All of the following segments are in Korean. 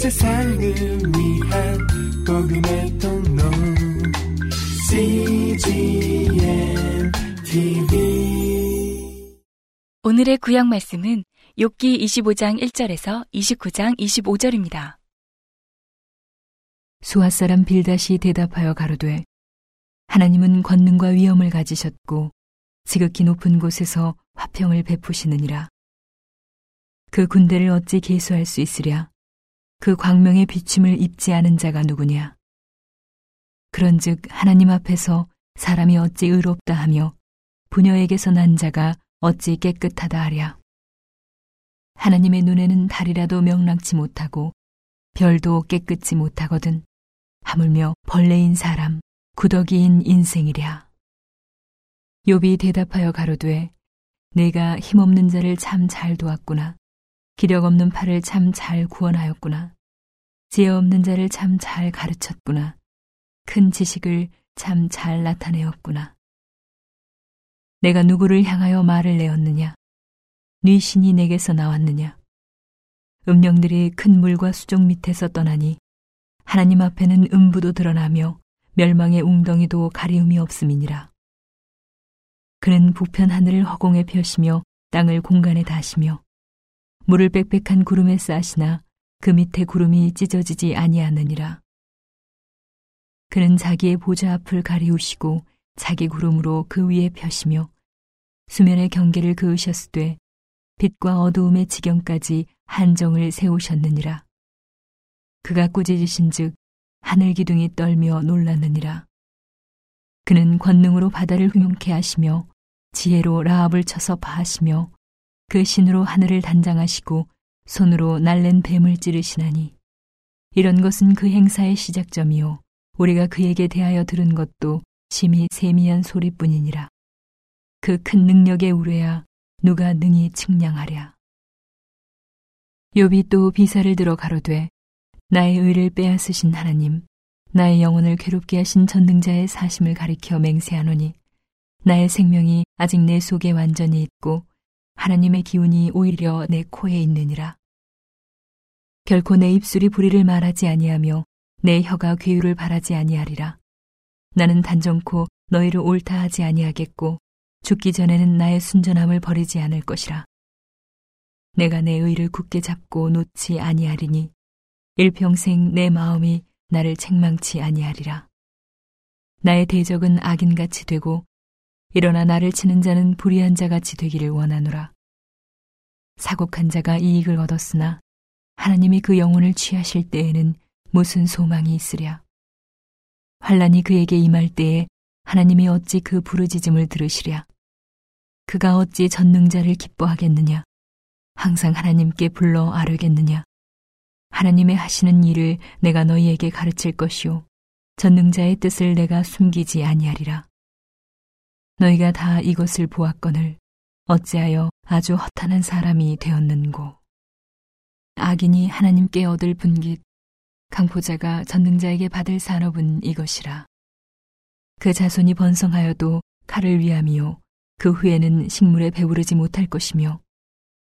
세상을 위한 복음의 통로 CGM TV 오늘의 구약 말씀은 욥기 25장 1절에서 29장 25절입니다. 수아 사람 빌다시 대답하여 가로되 하나님은 권능과 위엄을 가지셨고 지극히 높은 곳에서 화평을 베푸시느니라. 그 군대를 어찌 계수할 수 있으랴? 그 광명의 비춤을 입지 않은 자가 누구냐? 그런즉 하나님 앞에서 사람이 어찌 의롭다 하며 부녀에게서 난 자가 어찌 깨끗하다 하랴? 하나님의 눈에는 달이라도 명랑치 못하고 별도 깨끗지 못하거든 하물며 벌레인 사람 구더기인 인생이랴. 욥이 대답하여 가로되 내가 힘없는 자를 참 잘 도왔구나. 기력 없는 팔을 참 잘 구원하였구나. 지혜 없는 자를 참 잘 가르쳤구나. 큰 지식을 참 잘 나타내었구나. 내가 누구를 향하여 말을 내었느냐? 네 신이 내게서 나왔느냐? 음령들이 큰 물과 수족 밑에서 떠나니 하나님 앞에는 음부도 드러나며 멸망의 웅덩이도 가리움이 없음이니라. 그는 부편 하늘을 허공에 펴시며 땅을 공간에 다시며 물을 빽빽한 구름에 싸시나 그 밑에 구름이 찢어지지 아니하느니라. 그는 자기의 보좌 앞을 가리우시고 자기 구름으로 그 위에 펴시며 수면의 경계를 그으셨으되 빛과 어두움의 지경까지 한정을 세우셨느니라. 그가 꾸짖으신즉 하늘 기둥이 떨며 놀랐느니라. 그는 권능으로 바다를 흉용케 하시며 지혜로 라합을 쳐서 파하시며 그 신으로 하늘을 단장하시고 손으로 날랜 뱀을 찌르시나니 이런 것은 그 행사의 시작점이요 우리가 그에게 대하여 들은 것도 심히 세미한 소리뿐이니라. 그 큰 능력의 우레야 누가 능히 측량하랴. 욥이 또 비사를 들어 가로되 나의 의를 빼앗으신 하나님 나의 영혼을 괴롭게 하신 전능자의 사심을 가리켜 맹세하노니 나의 생명이 아직 내 속에 완전히 있고 하나님의 기운이 오히려 내 코에 있느니라. 결코 내 입술이 불의를 말하지 아니하며 내 혀가 괴유를 바라지 아니하리라. 나는 단정코 너희를 옳다 하지 아니하겠고 죽기 전에는 나의 순전함을 버리지 않을 것이라. 내가 내 의를 굳게 잡고 놓지 아니하리니 일평생 내 마음이 나를 책망치 아니하리라. 나의 대적은 악인같이 되고 일어나 나를 치는 자는 불의한 자같이 되기를 원하노라. 사곡한 자가 이익을 얻었으나 하나님이 그 영혼을 취하실 때에는 무슨 소망이 있으랴. 환란이 그에게 임할 때에 하나님이 어찌 그 부르짖음을 들으시랴. 그가 어찌 전능자를 기뻐하겠느냐. 항상 하나님께 불러 아뢰겠느냐. 하나님의 하시는 일을 내가 너희에게 가르칠 것이요. 전능자의 뜻을 내가 숨기지 아니하리라. 너희가 다 이것을 보았거늘 어찌하여 아주 허탄한 사람이 되었는고. 악인이 하나님께 얻을 분깃, 강포자가 전능자에게 받을 산업은 이것이라. 그 자손이 번성하여도 칼을 위함이요. 그 후에는 식물에 배부르지 못할 것이며,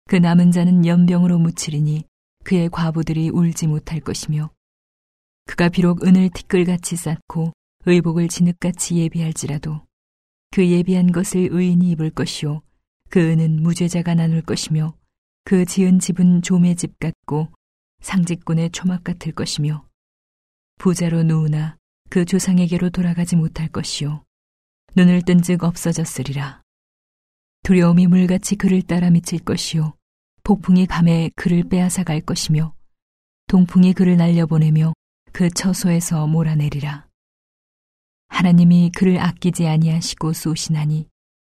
그 남은 자는 연병으로 묻히리니 그의 과부들이 울지 못할 것이며, 그가 비록 은을 티끌같이 쌓고 의복을 진흙같이 예비할지라도 그 예비한 것을 의인이 입을 것이요 그 은은 무죄자가 나눌 것이며 그 지은 집은 조의 집 같고 상직꾼의 초막 같을 것이며 부자로 누우나 그 조상에게로 돌아가지 못할 것이요 눈을 뜬즉 없어졌으리라. 두려움이 물같이 그를 따라 미칠 것이요 폭풍이 밤에 그를 빼앗아 갈 것이며 동풍이 그를 날려보내며 그 처소에서 몰아내리라 하나님이 그를 아끼지 아니하시고 쏘시나니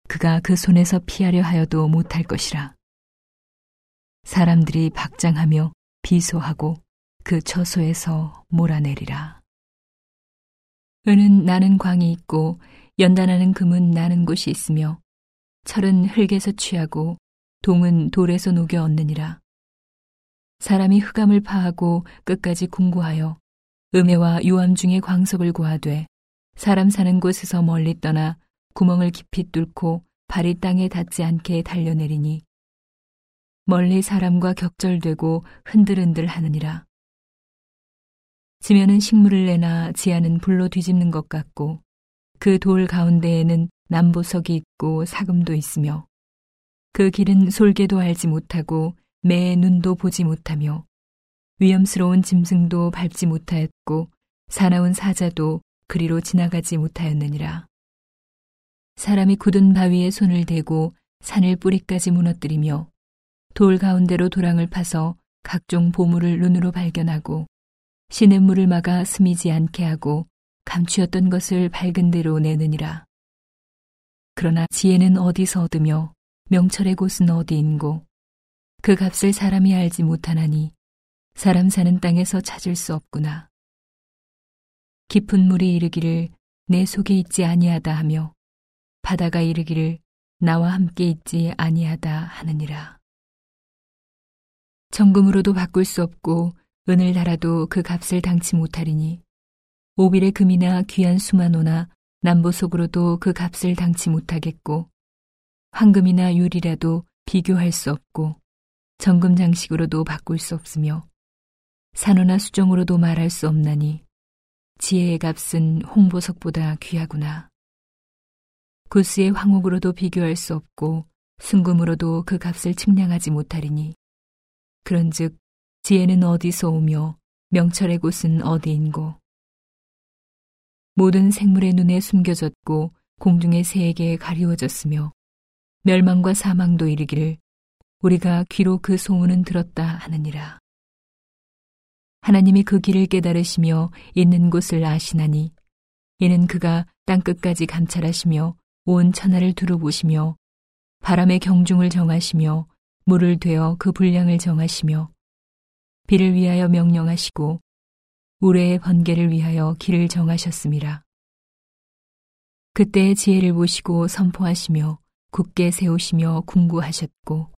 그가 그 손에서 피하려 하여도 못할 것이라. 사람들이 박장하며 비소하고 그 처소에서 몰아내리라. 은은 나는 광이 있고 연단하는 금은 나는 곳이 있으며 철은 흙에서 취하고 동은 돌에서 녹여 얻느니라. 사람이 흑암을 파하고 끝까지 궁구하여 음해와 유암 중에 광석을 구하되 사람 사는 곳에서 멀리 떠나 구멍을 깊이 뚫고 발이 땅에 닿지 않게 달려내리니 멀리 사람과 격절되고 흔들흔들 하느니라. 지면은 식물을 내나 지하는 불로 뒤집는 것 같고 그 돌 가운데에는 남보석이 있고 사금도 있으며 그 길은 솔개도 알지 못하고 매의 눈도 보지 못하며 위험스러운 짐승도 밟지 못하였고 사나운 사자도 그리로 지나가지 못하였느니라. 사람이 굳은 바위에 손을 대고 산을 뿌리까지 무너뜨리며 돌 가운데로 도랑을 파서 각종 보물을 눈으로 발견하고 시냇물을 막아 스미지 않게 하고 감추었던 것을 밝은 대로 내느니라. 그러나 지혜는 어디서 얻으며 명철의 곳은 어디인고 그 값을 사람이 알지 못하나니 사람 사는 땅에서 찾을 수 없구나. 깊은 물이 이르기를 내 속에 있지 아니하다 하며 바다가 이르기를 나와 함께 있지 아니하다 하느니라. 정금으로도 바꿀 수 없고 은을 달아도 그 값을 당치 못하리니 오빌의 금이나 귀한 수만호나 남보속으로도 그 값을 당치 못하겠고 황금이나 유리라도 비교할 수 없고 정금 장식으로도 바꿀 수 없으며 산호나 수정으로도 말할 수 없나니 지혜의 값은 홍보석보다 귀하구나. 구스의 황옥으로도 비교할 수 없고 순금으로도 그 값을 측량하지 못하리니 그런즉 지혜는 어디서 오며 명철의 곳은 어디인고 모든 생물의 눈에 숨겨졌고 공중의 새에게 가리워졌으며 멸망과 사망도 이르기를 우리가 귀로 그 소문은 들었다 하느니라. 하나님이 그 길을 깨달으시며 있는 곳을 아시나니 이는 그가 땅 끝까지 감찰하시며 온 천하를 두루보시며 바람의 경중을 정하시며 물을 되어 그 분량을 정하시며 비를 위하여 명령하시고 우레의 번개를 위하여 길을 정하셨습니다. 그때의 지혜를 보시고 선포하시며 굳게 세우시며 궁구하셨고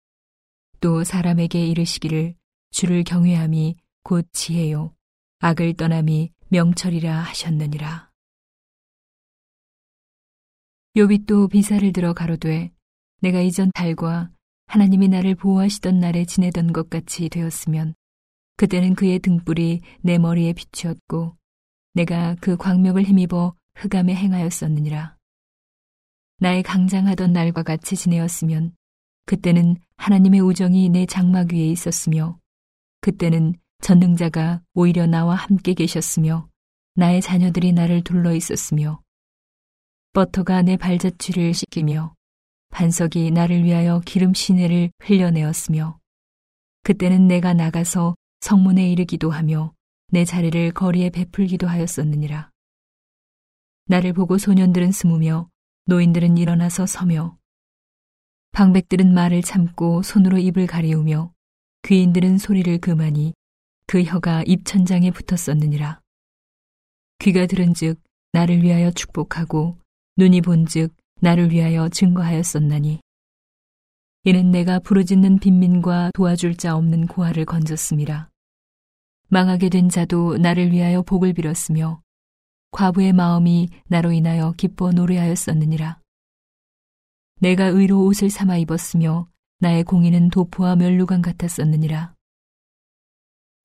또 사람에게 이르시기를 주를 경외함이 곧 지혜요 악을 떠남이 명철이라 하셨느니라. 요비 또 비사를 들어 가로되 내가 이전 달과 하나님이 나를 보호하시던 날에 지내던 것 같이 되었으면 그때는 그의 등불이 내 머리에 비추었고 내가 그 광명을 힘입어 흑암에 행하였었느니라. 나의 강장하던 날과 같이 지내었으면 그때는 하나님의 우정이 내 장막 위에 있었으며 그때는 전능자가 오히려 나와 함께 계셨으며 나의 자녀들이 나를 둘러 있었으며 버터가 내 발자취를 씻기며 반석이 나를 위하여 기름 시내를 흘려내었으며 그때는 내가 나가서 성문에 이르기도 하며 내 자리를 거리에 베풀기도 하였었느니라. 나를 보고 소년들은 스무며 노인들은 일어나서 서며 방백들은 말을 참고 손으로 입을 가리우며 귀인들은 소리를 그만이 그 혀가 입천장에 붙었었느니라. 귀가 들은즉 나를 위하여 축복하고 눈이 본즉 나를 위하여 증거하였었나니 이는 내가 부르짖는 빈민과 도와줄 자 없는 고아를 건졌습니다. 망하게 된 자도 나를 위하여 복을 빌었으며 과부의 마음이 나로 인하여 기뻐 노래하였었느니라. 내가 의로 옷을 삼아 입었으며 나의 공의는 도포와 멸루관 같았었느니라.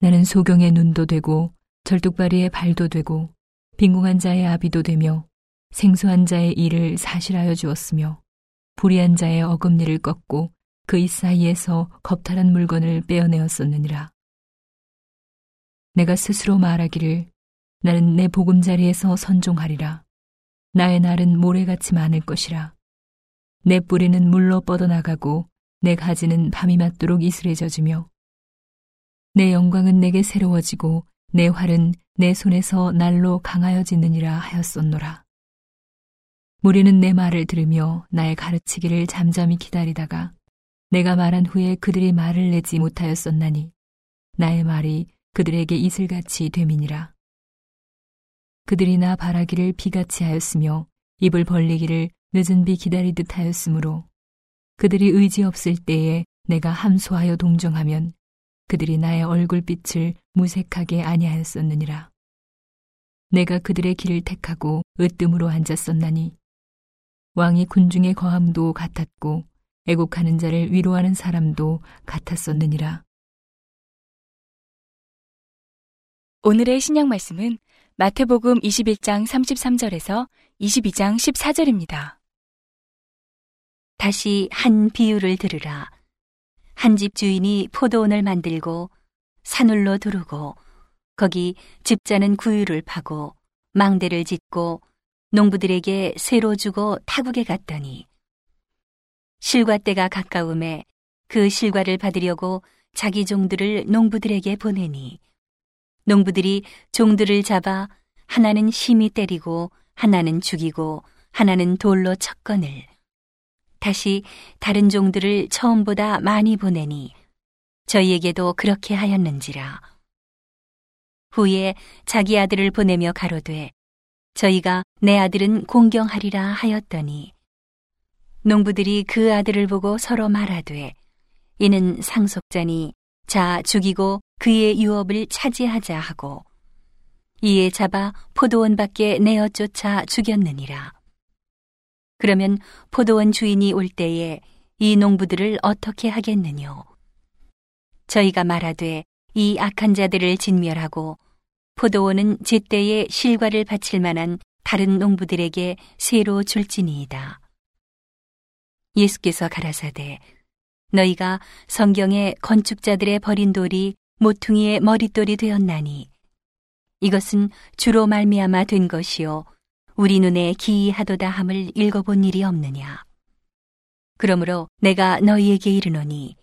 나는 소경의 눈도 되고 절뚝발이의 발도 되고 빈궁한 자의 아비도 되며 생소한 자의 일을 사실하여 주었으며 불의한 자의 어금니를 꺾고 그 이 사이에서 겁탈한 물건을 빼어내었었느니라. 내가 스스로 말하기를 나는 내 보금자리에서 선종하리라. 나의 날은 모래같이 많을 것이라. 내 뿌리는 물로 뻗어나가고 내 가지는 밤이 맞도록 이슬에 젖으며 내 영광은 내게 새로워지고 내 활은 내 손에서 날로 강하여지느니라 하였었노라. 무리는 내 말을 들으며 나의 가르치기를 잠잠히 기다리다가 내가 말한 후에 그들이 말을 내지 못하였었나니 나의 말이 그들에게 이슬같이 됨이니라. 그들이 나 바라기를 비같이 하였으며 입을 벌리기를 늦은 비 기다리듯 하였으므로 그들이 의지 없을 때에 내가 함소하여 동정하면 그들이 나의 얼굴빛을 무색하게 아니하였었느니라. 내가 그들의 길을 택하고 으뜸으로 앉았었나니 왕이 군중의 거함도 같았고 애곡하는 자를 위로하는 사람도 같았었느니라. 오늘의 신약 말씀은 마태복음 21장 33절에서 22장 14절입니다. 다시 한 비유를 들으라. 한 집 주인이 포도원을 만들고 산울로 두르고 거기 집자는 구유를 파고 망대를 짓고 농부들에게 새로 주고 타국에 갔더니 실과 때가 가까움에 그 실과를 받으려고 자기 종들을 농부들에게 보내니 농부들이 종들을 잡아 하나는 심히 때리고 하나는 죽이고 하나는 돌로 쳤거늘 다시 다른 종들을 처음보다 많이 보내니 저희에게도 그렇게 하였는지라 후에 자기 아들을 보내며 가로되 저희가 내 아들은 공경하리라 하였더니 농부들이 그 아들을 보고 서로 말하되 이는 상속자니 자 죽이고 그의 유업을 차지하자 하고 이에 잡아 포도원 밖에 내어 쫓아 죽였느니라. 그러면 포도원 주인이 올 때에 이 농부들을 어떻게 하겠느뇨? 저희가 말하되 이 악한 자들을 진멸하고 포도원은 제때에 실과를 바칠 만한 다른 농부들에게 새로 줄지니이다. 예수께서 가라사대 너희가 성경에 건축자들의 버린 돌이 모퉁이의 머릿돌이 되었나니 이것은 주로 말미암아 된 것이요 우리 눈에 기이하도다 함을 읽어본 일이 없느냐? 그러므로 내가 너희에게 이르노니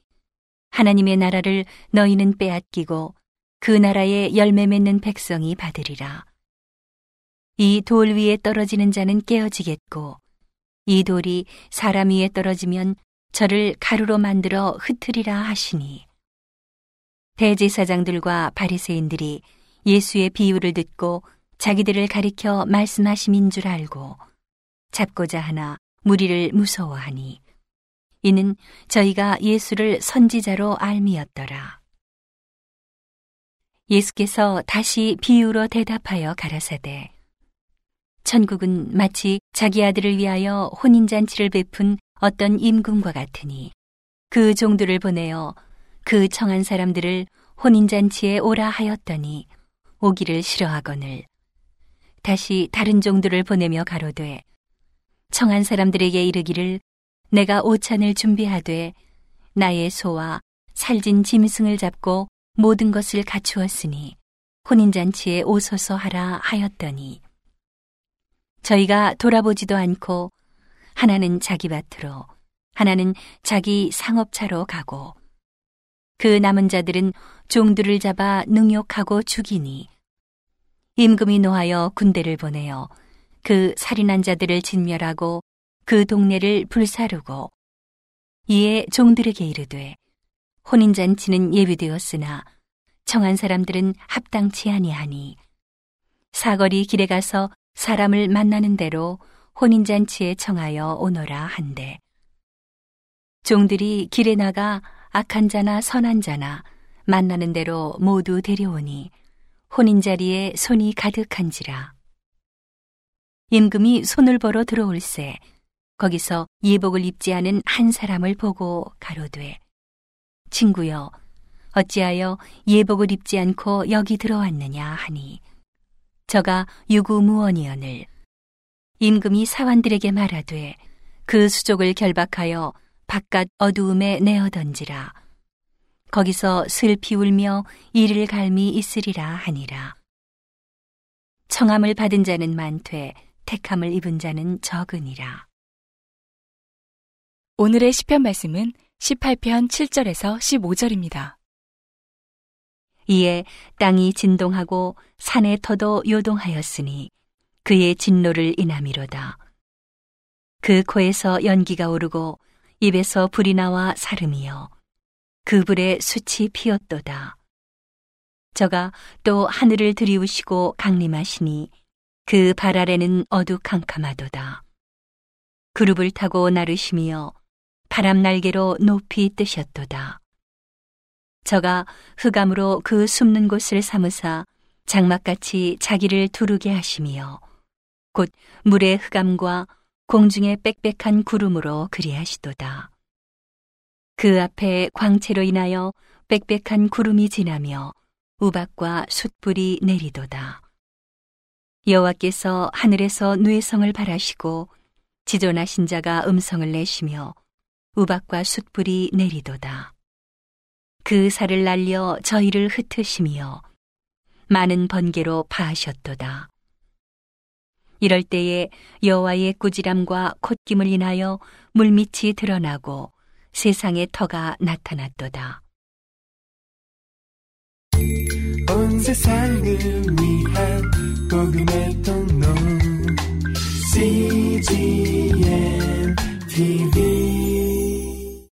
하나님의 나라를 너희는 빼앗기고 그 나라에 열매 맺는 백성이 받으리라. 이 돌 위에 떨어지는 자는 깨어지겠고 이 돌이 사람 위에 떨어지면 저를 가루로 만들어 흩으리라 하시니. 대제사장들과 바리새인들이 예수의 비유를 듣고 자기들을 가리켜 말씀하심인 줄 알고 잡고자 하나 무리를 무서워하니 이는 저희가 예수를 선지자로 알미였더라. 예수께서 다시 비유로 대답하여 가라사대 천국은 마치 자기 아들을 위하여 혼인잔치를 베푼 어떤 임금과 같으니 그 종들을 보내어 그 청한 사람들을 혼인잔치에 오라 하였더니 오기를 싫어하거늘 다시 다른 종들을 보내며 가로되 청한 사람들에게 이르기를 내가 오찬을 준비하되 나의 소와 살진 짐승을 잡고 모든 것을 갖추었으니 혼인잔치에 오소서 하라 하였더니 저희가 돌아보지도 않고 하나는 자기 밭으로 하나는 자기 상업차로 가고 그 남은 자들은 종들을 잡아 능욕하고 죽이니 임금이 노하여 군대를 보내어 그 살인한 자들을 진멸하고 그 동네를 불사르고 이에 종들에게 이르되 혼인잔치는 예비되었으나 청한 사람들은 합당치 아니하니 사거리 길에 가서 사람을 만나는 대로 혼인잔치에 청하여 오너라 한대. 종들이 길에 나가 악한 자나 선한 자나 만나는 대로 모두 데려오니 혼인 자리에 손이 가득한지라. 임금이 손을 벌어 들어올세 거기서 예복을 입지 않은 한 사람을 보고 가로되 친구여 어찌하여 예복을 입지 않고 여기 들어왔느냐 하니 저가 유구무원이언을 임금이 사환들에게 말하되 그 수족을 결박하여 바깥 어두움에 내어 던지라. 거기서 슬피 울며 이를 갈미 있으리라 하니라. 청함을 받은 자는 많되 택함을 입은 자는 적으니라. 오늘의 시편 말씀은 18편 7절에서 15절입니다. 이에 땅이 진동하고 산의 터도 요동하였으니 그의 진노를 인함이로다. 그 코에서 연기가 오르고 입에서 불이 나와 사름이여 그 불에 숯이 피었도다. 저가 또 하늘을 들이우시고 강림하시니 그 발 아래는 어두캄캄하도다. 그룹을 타고 나르시며 바람 날개로 높이 뜨셨도다. 저가 흑암으로 그 숨는 곳을 삼으사 장막같이 자기를 두르게 하시며 곧 물의 흑암과 공중의 빽빽한 구름으로 그리하시도다. 그 앞에 광채로 인하여 빽빽한 구름이 지나며 우박과 숯불이 내리도다. 여호와께서 하늘에서 누에성을 바라시고 지존하신 자가 음성을 내시며 우박과 숯불이 내리도다. 그 살을 날려 저희를 흩으시며 많은 번개로 파하셨도다. 이럴 때에 여호와의 꾸지람과 콧김을 인하여 물밑이 드러나고 세상의 터가 나타났도다. 온 세상을 위한 복음의 통로 CGM TV